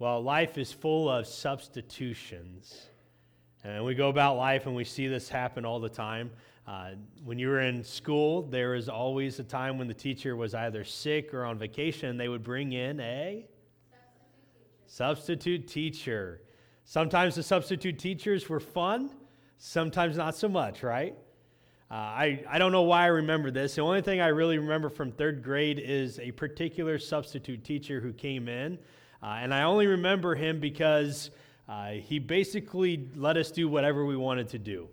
Well, life is full of substitutions. And we go about life and we see this happen all the time. Uh, when you were in school, there was always a time when the teacher was either sick or on vacation. They would bring in a substitute teacher. Substitute teacher. Sometimes the substitute teachers were fun, sometimes not so much, right? Uh, I, I don't know why I remember this. The only thing I really remember from third grade is a particular substitute teacher who came in. Uh, and I only remember him because uh, he basically let us do whatever we wanted to do.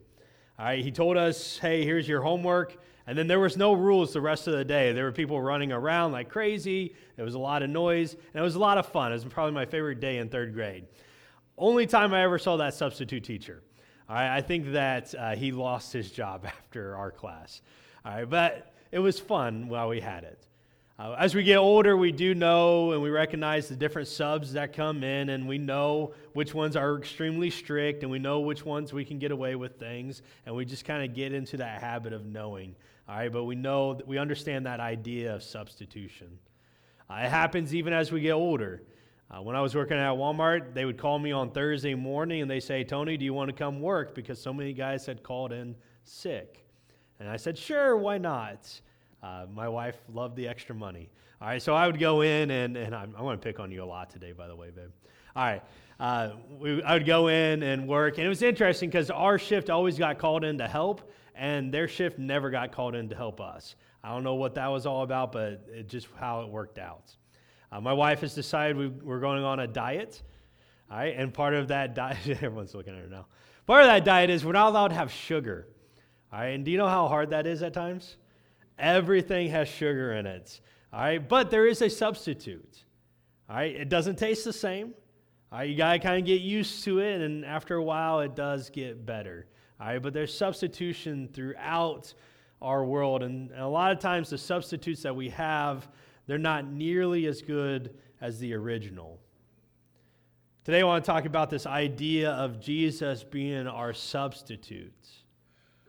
All right, he told us, hey, here's your homework. And then there was no rules the rest of the day. There were people running around like crazy. There was a lot of noise, and it was a lot of fun. It was probably my favorite day in third grade. Only time I ever saw that substitute teacher. All right, I think that uh, he lost his job after our class. All right, but it was fun while we had it. Uh, as we get older, we do know and we recognize the different subs that come in, and we know which ones are extremely strict, and we know which ones we can get away with things, and we just kind of get into that habit of knowing. All right, but we know we understand that idea of substitution. Uh, it happens even as we get older. Uh, when I was working at Walmart, they would call me on Thursday morning and they say, Tony, do you want to come work? Because so many guys had called in sick. And I said, sure, why not? Uh, my wife loved the extra money. All right, so I would go in, and, and I'm, I'm going to pick on you a lot today, by the way, babe. All right, uh, we, I would go in and work, and it was interesting because our shift always got called in to help, and their shift never got called in to help us. I don't know what that was all about, but it just how it worked out. Uh, my wife has decided we, we're going on a diet, all right, and part of that diet, everyone's looking at her now. Part of that diet is we're not allowed to have sugar, all right, and do you know how hard that is at times? Everything has sugar in it. All right, but there is a substitute. All right, it doesn't taste the same. All right, you got to kind of get used to it, and after a while, it does get better. All right, but there's substitution throughout our world, and, and a lot of times the substitutes that we have, they're not nearly as good as the original. Today, I want to talk about this idea of Jesus being our substitute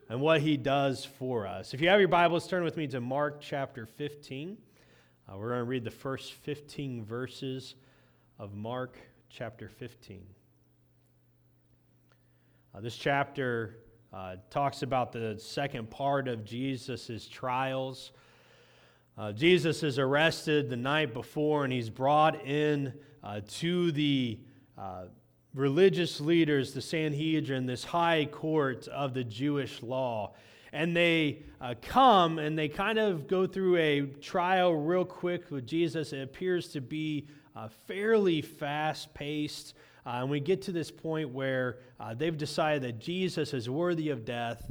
and what he does for us. If you have your Bibles, turn with me to Mark chapter 15. Uh, we're going to read the first 15 verses of Mark chapter 15. Uh, this chapter uh, talks about the second part of Jesus' trials. Uh, Jesus is arrested the night before, and he's brought in uh, to the uh, religious leaders, the Sanhedrin, this high court of the Jewish law. And they uh, come and they kind of go through a trial real quick with Jesus. It appears to be uh, fairly fast paced. Uh, and we get to this point where uh, they've decided that Jesus is worthy of death,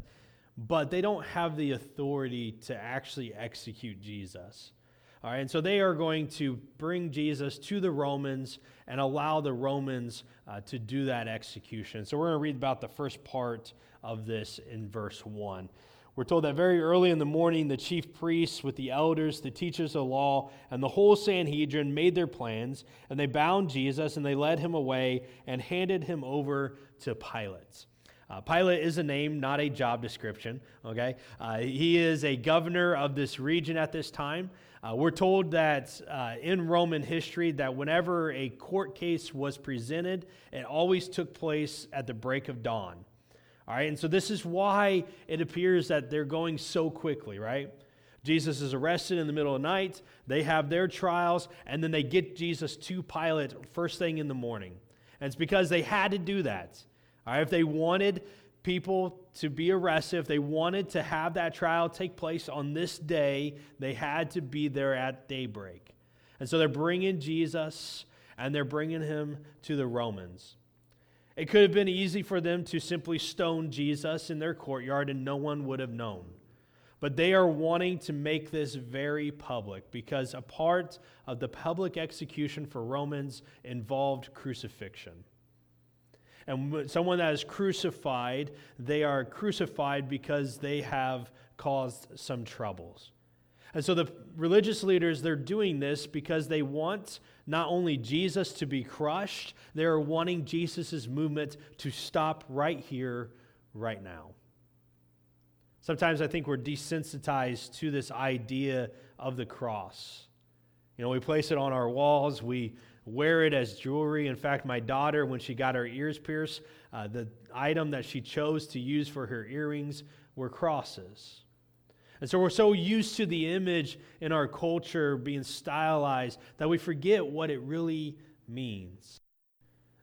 but they don't have the authority to actually execute Jesus. All right, and so they are going to bring Jesus to the Romans and allow the Romans uh, to do that execution. So we're going to read about the first part of this in verse 1. We're told that very early in the morning, the chief priests, with the elders, the teachers of law, and the whole Sanhedrin made their plans, and they bound Jesus and they led him away and handed him over to Pilate. Uh, Pilate is a name, not a job description. Okay, uh, he is a governor of this region at this time. Uh, we're told that uh, in Roman history that whenever a court case was presented, it always took place at the break of dawn. All right, and so this is why it appears that they're going so quickly, right? Jesus is arrested in the middle of the night. They have their trials, and then they get Jesus to Pilate first thing in the morning. And it's because they had to do that. All right, if they wanted people to be arrested, if they wanted to have that trial take place on this day, they had to be there at daybreak. And so they're bringing Jesus and they're bringing him to the Romans. It could have been easy for them to simply stone Jesus in their courtyard and no one would have known. But they are wanting to make this very public because a part of the public execution for Romans involved crucifixion. And someone that is crucified, they are crucified because they have caused some troubles. And so the religious leaders, they're doing this because they want not only Jesus to be crushed, they're wanting Jesus' movement to stop right here, right now. Sometimes I think we're desensitized to this idea of the cross. You know, we place it on our walls, we wear it as jewelry. In fact, my daughter, when she got her ears pierced, uh, the item that she chose to use for her earrings were crosses. And so we're so used to the image in our culture being stylized that we forget what it really means.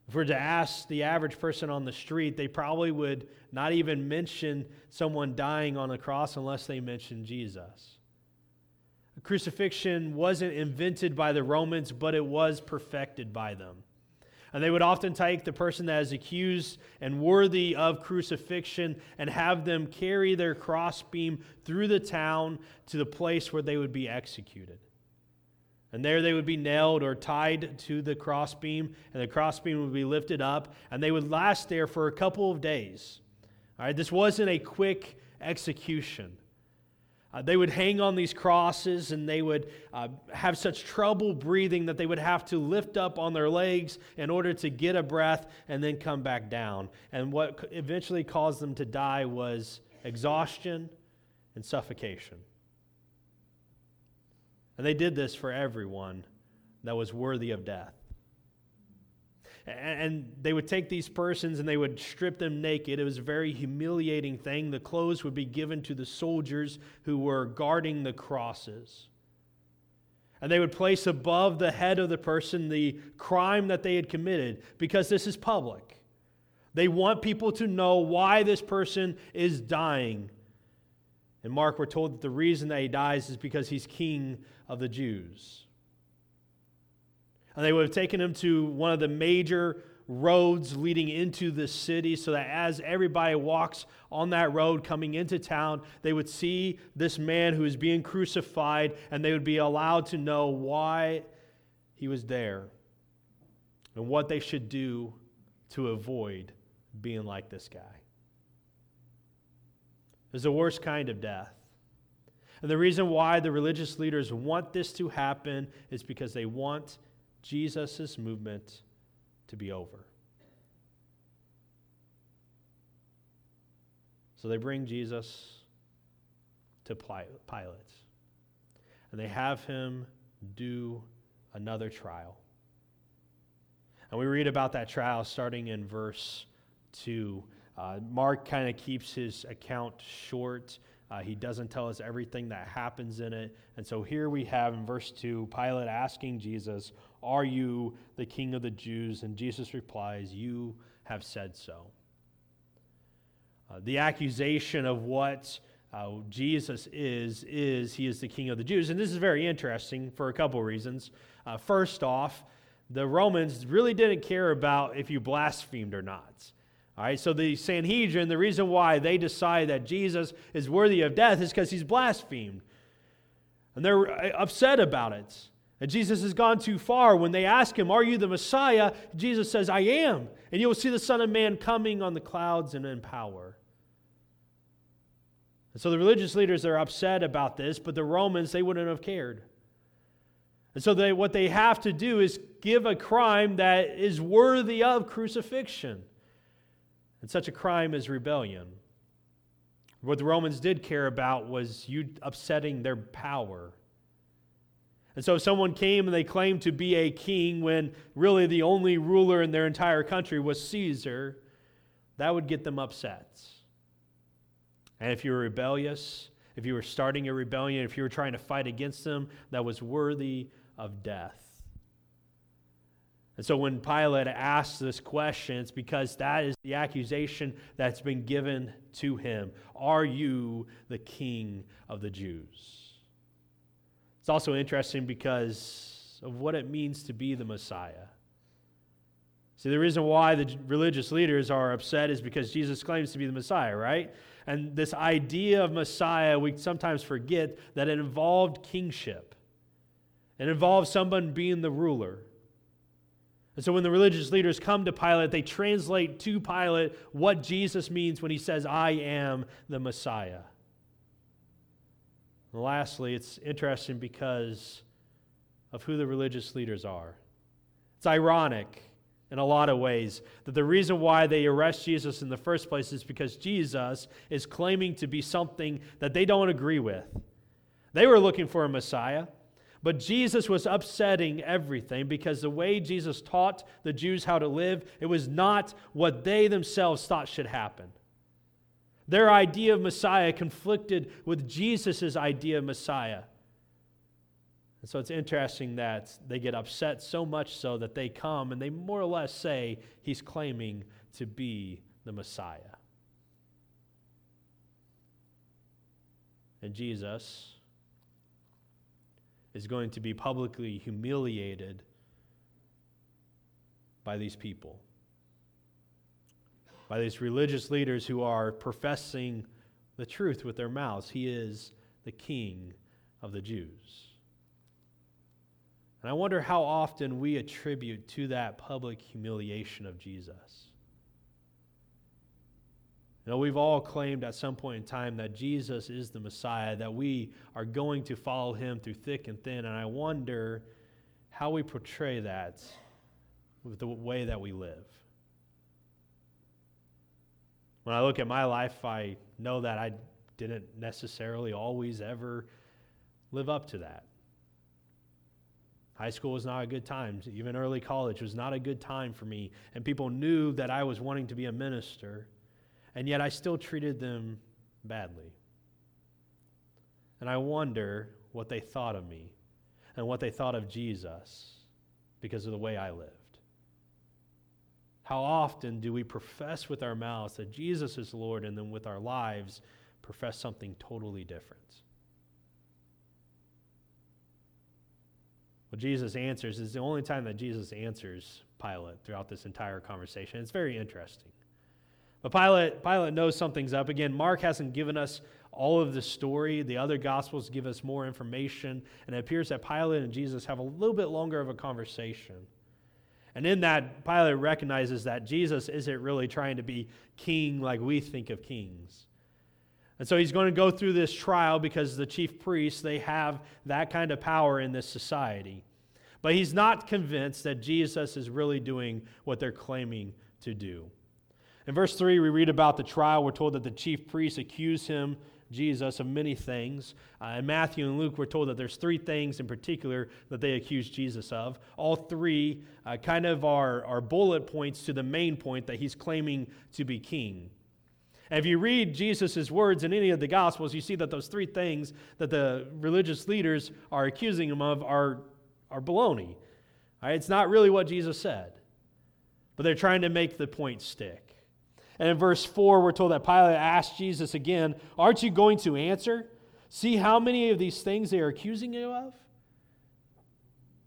If we're to ask the average person on the street, they probably would not even mention someone dying on a cross unless they mention Jesus. Crucifixion wasn't invented by the Romans, but it was perfected by them. And they would often take the person that is accused and worthy of crucifixion and have them carry their crossbeam through the town to the place where they would be executed. And there they would be nailed or tied to the crossbeam, and the crossbeam would be lifted up, and they would last there for a couple of days. All right, this wasn't a quick execution. Uh, they would hang on these crosses and they would uh, have such trouble breathing that they would have to lift up on their legs in order to get a breath and then come back down. And what eventually caused them to die was exhaustion and suffocation. And they did this for everyone that was worthy of death. And they would take these persons and they would strip them naked. It was a very humiliating thing. The clothes would be given to the soldiers who were guarding the crosses. And they would place above the head of the person the crime that they had committed because this is public. They want people to know why this person is dying. And Mark, we're told that the reason that he dies is because he's king of the Jews. And they would have taken him to one of the major roads leading into the city so that as everybody walks on that road coming into town, they would see this man who is being crucified and they would be allowed to know why he was there and what they should do to avoid being like this guy. It's the worst kind of death. And the reason why the religious leaders want this to happen is because they want Jesus' movement to be over. So they bring Jesus to Pilate, and they have him do another trial. And we read about that trial starting in verse 2. Uh, Mark kind of keeps his account short. Uh, he doesn't tell us everything that happens in it. And so here we have in verse 2 Pilate asking Jesus, Are you the king of the Jews? And Jesus replies, You have said so. Uh, the accusation of what uh, Jesus is, is he is the king of the Jews. And this is very interesting for a couple of reasons. Uh, first off, the Romans really didn't care about if you blasphemed or not. All right, so the Sanhedrin, the reason why they decide that Jesus is worthy of death is because he's blasphemed. And they're uh, upset about it. And Jesus has gone too far. When they ask him, Are you the Messiah? Jesus says, I am. And you will see the Son of Man coming on the clouds and in power. And so the religious leaders are upset about this, but the Romans, they wouldn't have cared. And so they, what they have to do is give a crime that is worthy of crucifixion. And such a crime is rebellion. What the Romans did care about was you upsetting their power. And so if someone came and they claimed to be a king when really the only ruler in their entire country was Caesar, that would get them upset. And if you were rebellious, if you were starting a rebellion, if you were trying to fight against them, that was worthy of death. And so when Pilate asks this question, it's because that is the accusation that's been given to him. Are you the king of the Jews? It's also interesting because of what it means to be the Messiah. See, the reason why the religious leaders are upset is because Jesus claims to be the Messiah, right? And this idea of Messiah, we sometimes forget that it involved kingship. It involved someone being the ruler. And so when the religious leaders come to Pilate, they translate to Pilate what Jesus means when he says, I am the Messiah. And lastly, it's interesting because of who the religious leaders are. It's ironic in a lot of ways that the reason why they arrest Jesus in the first place is because Jesus is claiming to be something that they don't agree with. They were looking for a Messiah. But Jesus was upsetting everything because the way Jesus taught the Jews how to live, it was not what they themselves thought should happen. Their idea of Messiah conflicted with Jesus' idea of Messiah. And so it's interesting that they get upset so much so that they come and they more or less say he's claiming to be the Messiah. And Jesus is going to be publicly humiliated by these people, by these religious leaders who are professing the truth with their mouths. He is the King of the Jews. And I wonder how often we attribute to that public humiliation of Jesus. You know, we've all claimed at some point in time that Jesus is the Messiah, that we are going to follow him through thick and thin. And I wonder how we portray that with the way that we live. When I look at my life, I know that I didn't necessarily always ever live up to that. High school was not a good time. Even early college was not a good time for me. And people knew that I was wanting to be a minister and yet I still treated them badly. And I wonder what they thought of me and what they thought of Jesus because of the way I lived. How often do we profess with our mouths that Jesus is Lord and then with our lives profess something totally different? What Jesus answers is the only time that Jesus answers Pilate throughout this entire conversation. It's very interesting. But Pilate, Pilate knows something's up. Again, Mark hasn't given us all of the story. The other Gospels give us more information. And it appears that Pilate and Jesus have a little bit longer of a conversation. And in that, Pilate recognizes that Jesus isn't really trying to be king like we think of kings. And so he's going to go through this trial because the chief priests, they have that kind of power in this society. But he's not convinced that Jesus is really doing what they're claiming to do. In verse 3, we read about the trial. We're told that the chief priests accuse him, Jesus, of many things. Uh, in Matthew and Luke, we're told that there's three things in particular that they accuse Jesus of. All three uh, kind of are, are bullet points to the main point that he's claiming to be king. And if you read Jesus' words in any of the Gospels, you see that those three things that the religious leaders are accusing him of are, are baloney. Right? It's not really what Jesus said, but they're trying to make the point stick. And in verse 4, we're told that Pilate asked Jesus again, Aren't you going to answer? See how many of these things they are accusing you of?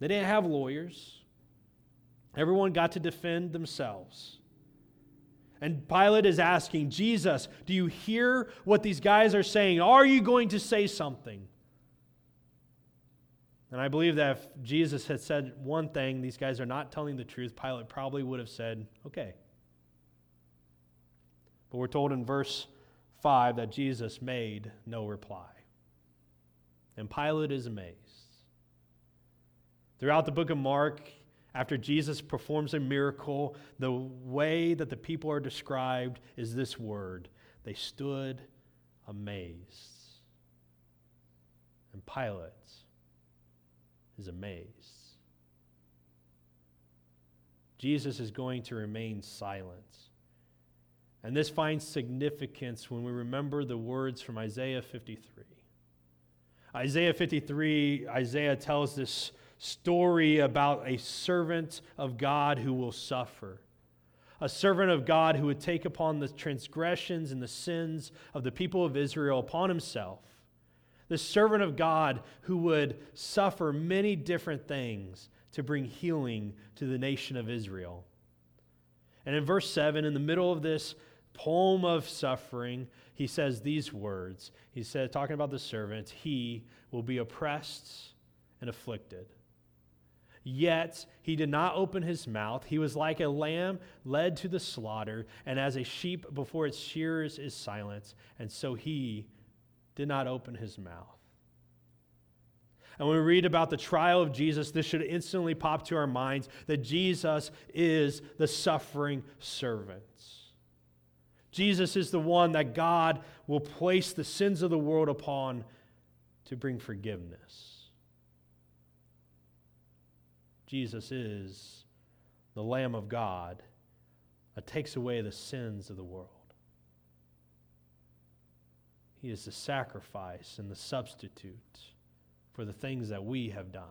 They didn't have lawyers, everyone got to defend themselves. And Pilate is asking, Jesus, do you hear what these guys are saying? Are you going to say something? And I believe that if Jesus had said one thing, these guys are not telling the truth, Pilate probably would have said, okay. But we're told in verse 5 that Jesus made no reply. And Pilate is amazed. Throughout the book of Mark, after Jesus performs a miracle, the way that the people are described is this word they stood amazed. And Pilate is amazed. Jesus is going to remain silent. And this finds significance when we remember the words from Isaiah 53. Isaiah 53, Isaiah tells this story about a servant of God who will suffer. A servant of God who would take upon the transgressions and the sins of the people of Israel upon himself. The servant of God who would suffer many different things to bring healing to the nation of Israel. And in verse 7, in the middle of this poem of suffering, he says these words. He said, talking about the servant, he will be oppressed and afflicted. Yet he did not open his mouth. He was like a lamb led to the slaughter, and as a sheep before its shearers is silent, and so he did not open his mouth. And when we read about the trial of Jesus, this should instantly pop to our minds that Jesus is the suffering servant. Jesus is the one that God will place the sins of the world upon to bring forgiveness. Jesus is the Lamb of God that takes away the sins of the world. He is the sacrifice and the substitute for the things that we have done.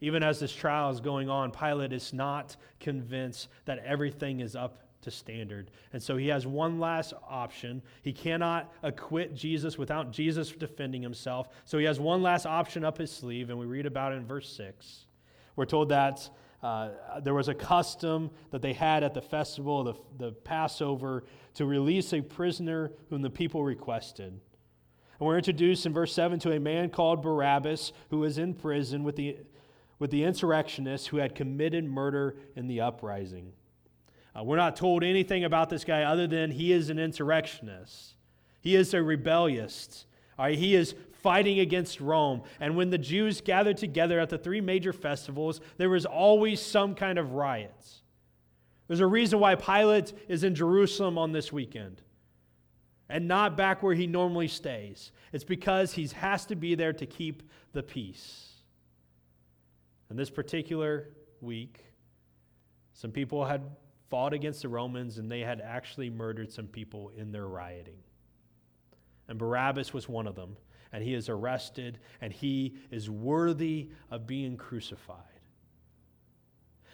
Even as this trial is going on, Pilate is not convinced that everything is up to standard. And so he has one last option. He cannot acquit Jesus without Jesus defending himself. So he has one last option up his sleeve, and we read about it in verse 6. We're told that uh, there was a custom that they had at the festival, the, the Passover, to release a prisoner whom the people requested. And we're introduced in verse 7 to a man called Barabbas who was in prison with the, with the insurrectionists who had committed murder in the uprising. Uh, we're not told anything about this guy other than he is an insurrectionist. He is a rebellious. He is fighting against Rome. And when the Jews gathered together at the three major festivals, there was always some kind of riots. There's a reason why Pilate is in Jerusalem on this weekend and not back where he normally stays. It's because he has to be there to keep the peace. And this particular week, some people had fought against the Romans and they had actually murdered some people in their rioting. And Barabbas was one of them. And he is arrested and he is worthy of being crucified.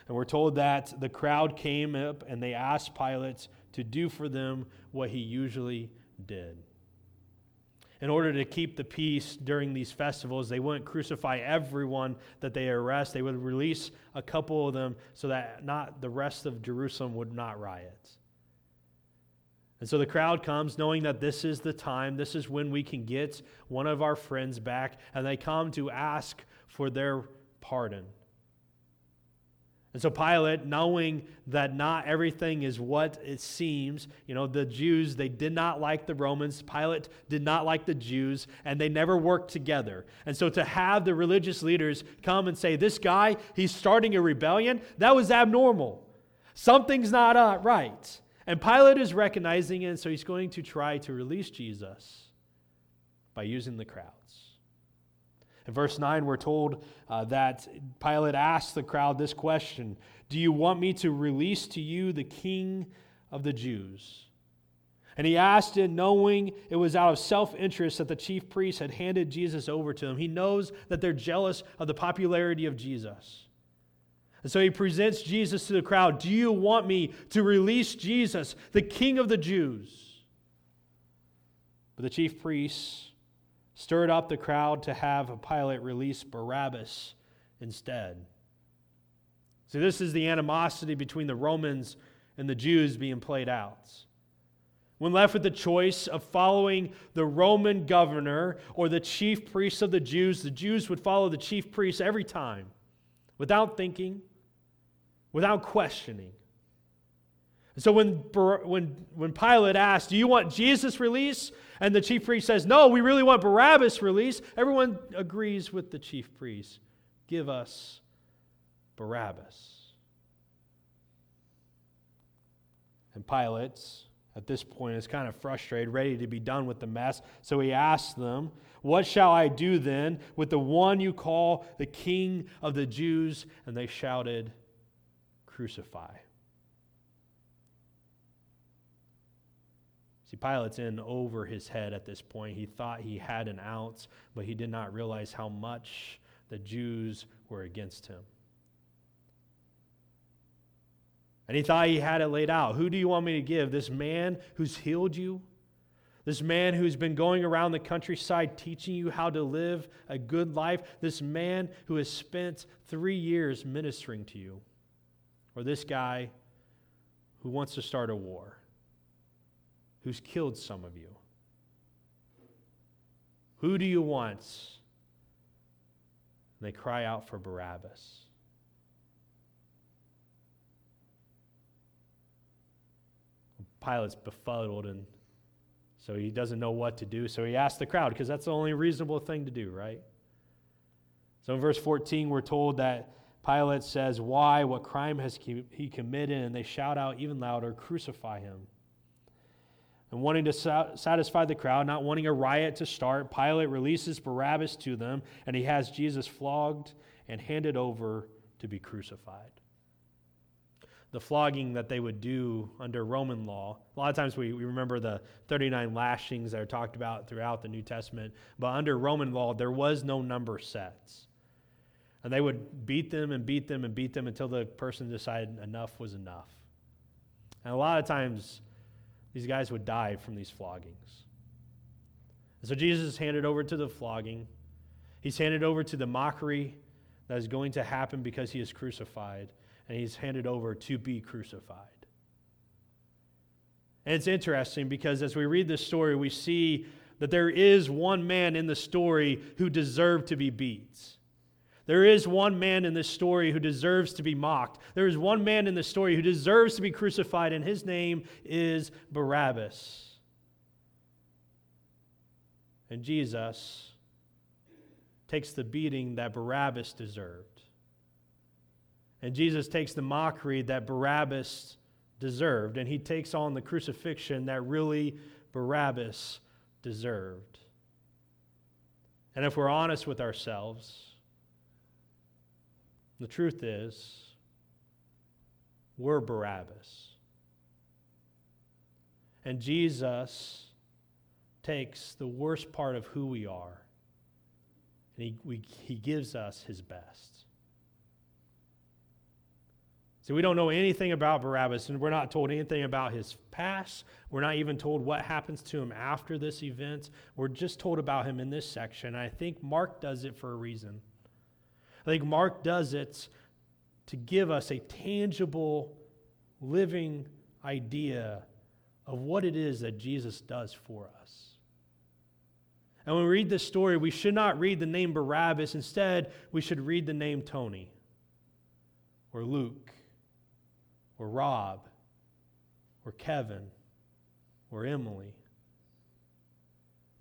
And we're told that the crowd came up and they asked Pilate to do for them what he usually did. In order to keep the peace during these festivals, they wouldn't crucify everyone that they arrest. They would release a couple of them so that not the rest of Jerusalem would not riot. And so the crowd comes knowing that this is the time, this is when we can get one of our friends back, and they come to ask for their pardon. And so Pilate, knowing that not everything is what it seems, you know, the Jews, they did not like the Romans. Pilate did not like the Jews, and they never worked together. And so to have the religious leaders come and say, this guy, he's starting a rebellion, that was abnormal. Something's not uh, right. And Pilate is recognizing it, and so he's going to try to release Jesus by using the crowds. In verse 9, we're told uh, that Pilate asked the crowd this question Do you want me to release to you the king of the Jews? And he asked it knowing it was out of self interest that the chief priests had handed Jesus over to him. He knows that they're jealous of the popularity of Jesus. And so he presents Jesus to the crowd Do you want me to release Jesus, the king of the Jews? But the chief priests stirred up the crowd to have a Pilate release Barabbas instead. See, this is the animosity between the Romans and the Jews being played out. When left with the choice of following the Roman governor or the chief priests of the Jews, the Jews would follow the chief priests every time without thinking, without questioning. So when, when, when Pilate asked, Do you want Jesus released? And the chief priest says, No, we really want Barabbas released. Everyone agrees with the chief priest. Give us Barabbas. And Pilate, at this point, is kind of frustrated, ready to be done with the mess. So he asks them, What shall I do then with the one you call the king of the Jews? And they shouted, Crucify. See, Pilate's in over his head at this point. He thought he had an ounce, but he did not realize how much the Jews were against him. And he thought he had it laid out. Who do you want me to give? This man who's healed you? This man who's been going around the countryside teaching you how to live a good life? This man who has spent three years ministering to you? Or this guy who wants to start a war? Who's killed some of you? Who do you want? And they cry out for Barabbas. Pilate's befuddled and so he doesn't know what to do. So he asks the crowd because that's the only reasonable thing to do, right? So in verse 14, we're told that Pilate says, Why? What crime has he committed? And they shout out even louder, Crucify him. And wanting to satisfy the crowd, not wanting a riot to start, Pilate releases Barabbas to them, and he has Jesus flogged and handed over to be crucified. The flogging that they would do under Roman law. A lot of times we, we remember the 39 lashings that are talked about throughout the New Testament, but under Roman law, there was no number sets. And they would beat them and beat them and beat them until the person decided enough was enough. And a lot of times, these guys would die from these floggings. And so Jesus is handed over to the flogging. He's handed over to the mockery that is going to happen because he is crucified. And he's handed over to be crucified. And it's interesting because as we read this story, we see that there is one man in the story who deserved to be beat. There is one man in this story who deserves to be mocked. There is one man in this story who deserves to be crucified, and his name is Barabbas. And Jesus takes the beating that Barabbas deserved. And Jesus takes the mockery that Barabbas deserved, and he takes on the crucifixion that really Barabbas deserved. And if we're honest with ourselves, the truth is, we're Barabbas. And Jesus takes the worst part of who we are and he, we, he gives us his best. So we don't know anything about Barabbas, and we're not told anything about his past. We're not even told what happens to him after this event. We're just told about him in this section. I think Mark does it for a reason. I think Mark does it to give us a tangible, living idea of what it is that Jesus does for us. And when we read this story, we should not read the name Barabbas. Instead, we should read the name Tony, or Luke, or Rob, or Kevin, or Emily.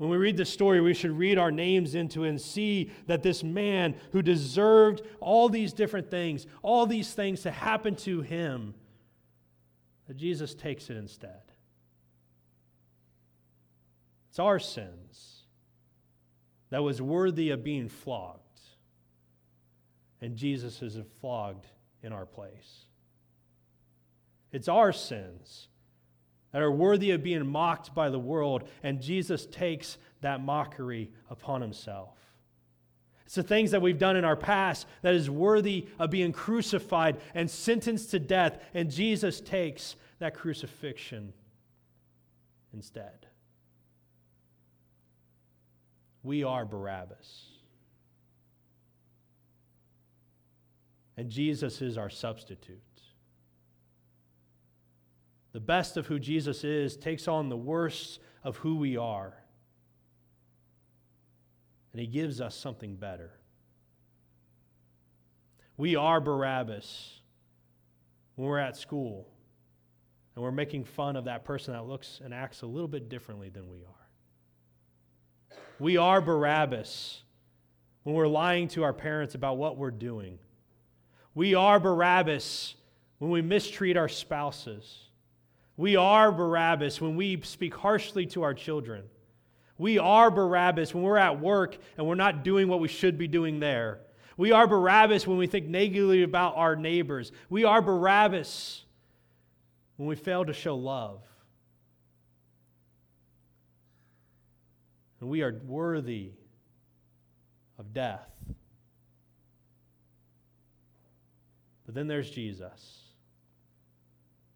When we read this story, we should read our names into it and see that this man who deserved all these different things, all these things to happen to him, that Jesus takes it instead. It's our sins that was worthy of being flogged, and Jesus is flogged in our place. It's our sins that are worthy of being mocked by the world, and Jesus takes that mockery upon himself. It's the things that we've done in our past that is worthy of being crucified and sentenced to death, and Jesus takes that crucifixion instead. We are Barabbas. And Jesus is our substitute the best of who Jesus is, takes on the worst of who we are. And he gives us something better. We are Barabbas when we're at school and we're making fun of that person that looks and acts a little bit differently than we are. We are Barabbas when we're lying to our parents about what we're doing. We are Barabbas when we mistreat our spouses. We are Barabbas when we speak harshly to our children. We are Barabbas when we're at work and we're not doing what we should be doing there. We are Barabbas when we think negatively about our neighbors. We are Barabbas when we fail to show love. And we are worthy of death. But then there's Jesus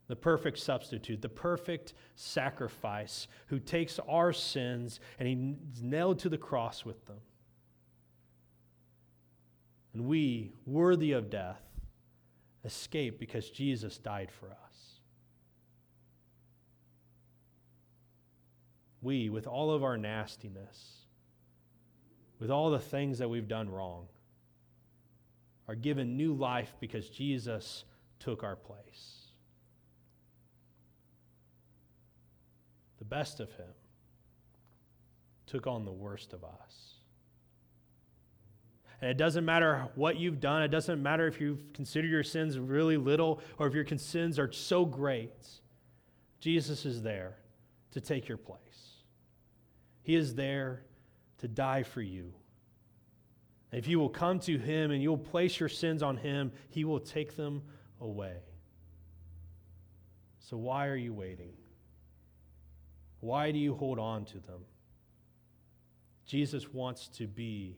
the perfect substitute, the perfect sacrifice, who takes our sins and he's nailed to the cross with them. And we, worthy of death, escape because Jesus died for us. We, with all of our nastiness, with all the things that we've done wrong, are given new life because Jesus took our place. The best of him, took on the worst of us. And it doesn't matter what you've done, it doesn't matter if you consider your sins really little or if your sins are so great. Jesus is there to take your place. He is there to die for you. If you will come to him and you'll place your sins on him, he will take them away. So why are you waiting? Why do you hold on to them? Jesus wants to be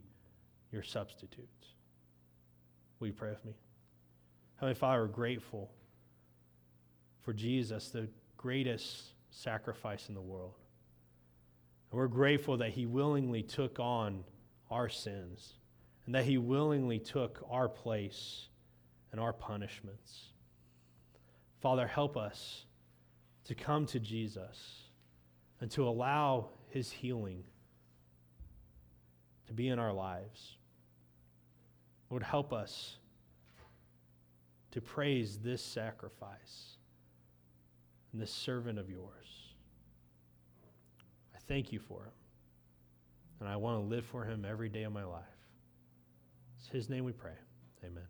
your substitute. Will you pray with me? Heavenly Father, we're grateful for Jesus, the greatest sacrifice in the world. And we're grateful that he willingly took on our sins and that he willingly took our place and our punishments. Father, help us to come to Jesus and to allow his healing to be in our lives. Lord, help us to praise this sacrifice and this servant of yours. I thank you for him, and I want to live for him every day of my life. It's his name we pray. Amen.